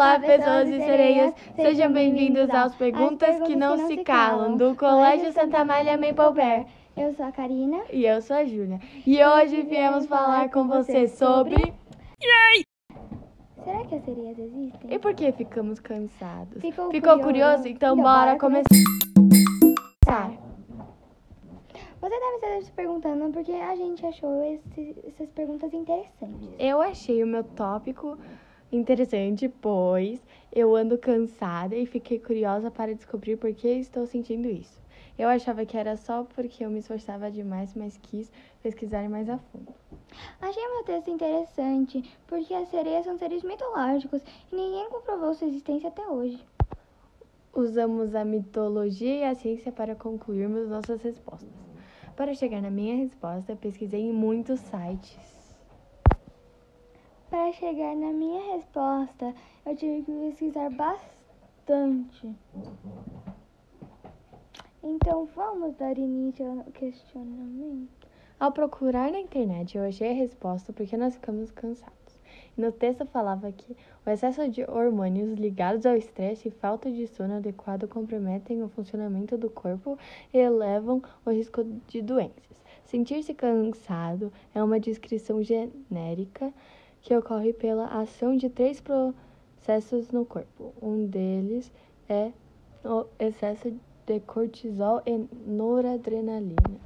Olá, pessoas e sereias! Sejam bem-vindos aos Perguntas que Não Se Calam, do Colégio Santa Amália Maple. Eu sou a Karina. E eu sou a Júlia. E hoje viemos falar com você sobre... Será que as sereias existem? E por que ficamos cansados? Ficou Ficou curioso? curioso? Então, Então, bora bora começar. Você deve estar se perguntando porque a gente achou esse- essas perguntas interessantes. Eu achei o meu tópico interessante, pois eu ando cansada e fiquei curiosa para descobrir por que estou sentindo isso. Eu achava que era só porque eu me esforçava demais, mas quis pesquisar mais a fundo. Achei meu texto interessante porque as sereias são seres mitológicos e ninguém comprovou sua existência até hoje. Usamos a mitologia e a ciência para concluirmos nossas respostas. Para chegar na minha resposta, pesquisei em muitos sites. Para chegar na minha resposta, eu tive que pesquisar bastante. Então vamos dar início ao questionamento. Ao procurar na internet, eu achei a resposta porque nós ficamos cansados. No texto falava que o excesso de hormônios ligados ao estresse e falta de sono adequado comprometem o funcionamento do corpo e elevam o risco de doenças. Sentir-se cansado é uma descrição genérica que ocorre pela ação de três processos no corpo. Um deles é o excesso de cortisol e noradrenalina.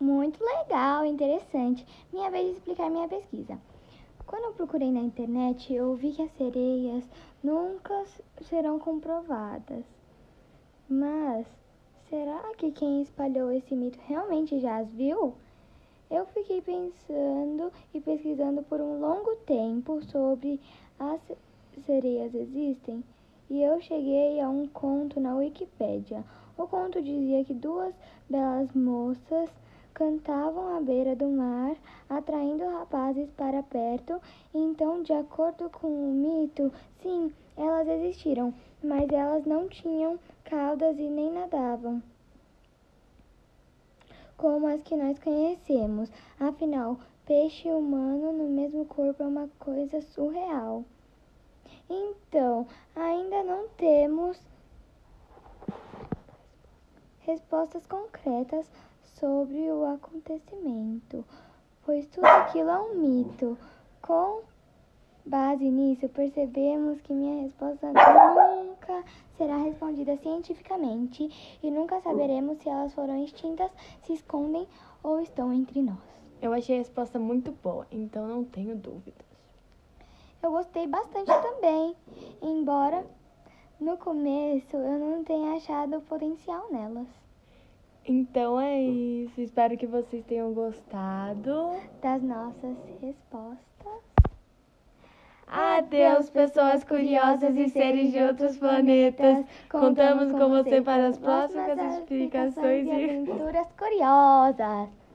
Muito legal, interessante. Minha vez de explicar minha pesquisa. Quando eu procurei na internet, eu vi que as sereias nunca serão comprovadas. Mas será que quem espalhou esse mito realmente já as viu? Eu fiquei pensando e pesquisando por um longo tempo sobre as sereias existem e eu cheguei a um conto na Wikipédia. O conto dizia que duas belas moças cantavam à beira do mar, atraindo rapazes para perto. Então, de acordo com o mito, sim, elas existiram, mas elas não tinham caudas e nem nadavam como as que nós conhecemos. Afinal, peixe humano no mesmo corpo é uma coisa surreal. Então, ainda não temos respostas concretas sobre o acontecimento, pois tudo aquilo é um mito. Com base nisso, percebemos que minha resposta nunca será respondida cientificamente e nunca saberemos se elas foram extintas, se escondem ou estão entre nós. Eu achei a resposta muito boa, então não tenho dúvidas. Eu gostei bastante também, embora no começo eu não tenha achado potencial nelas. Então é isso. Espero que vocês tenham gostado. Das nossas respostas. Adeus, pessoas curiosas e seres de outros planetas. Contamos com você para as próximas explicações e aventuras curiosas.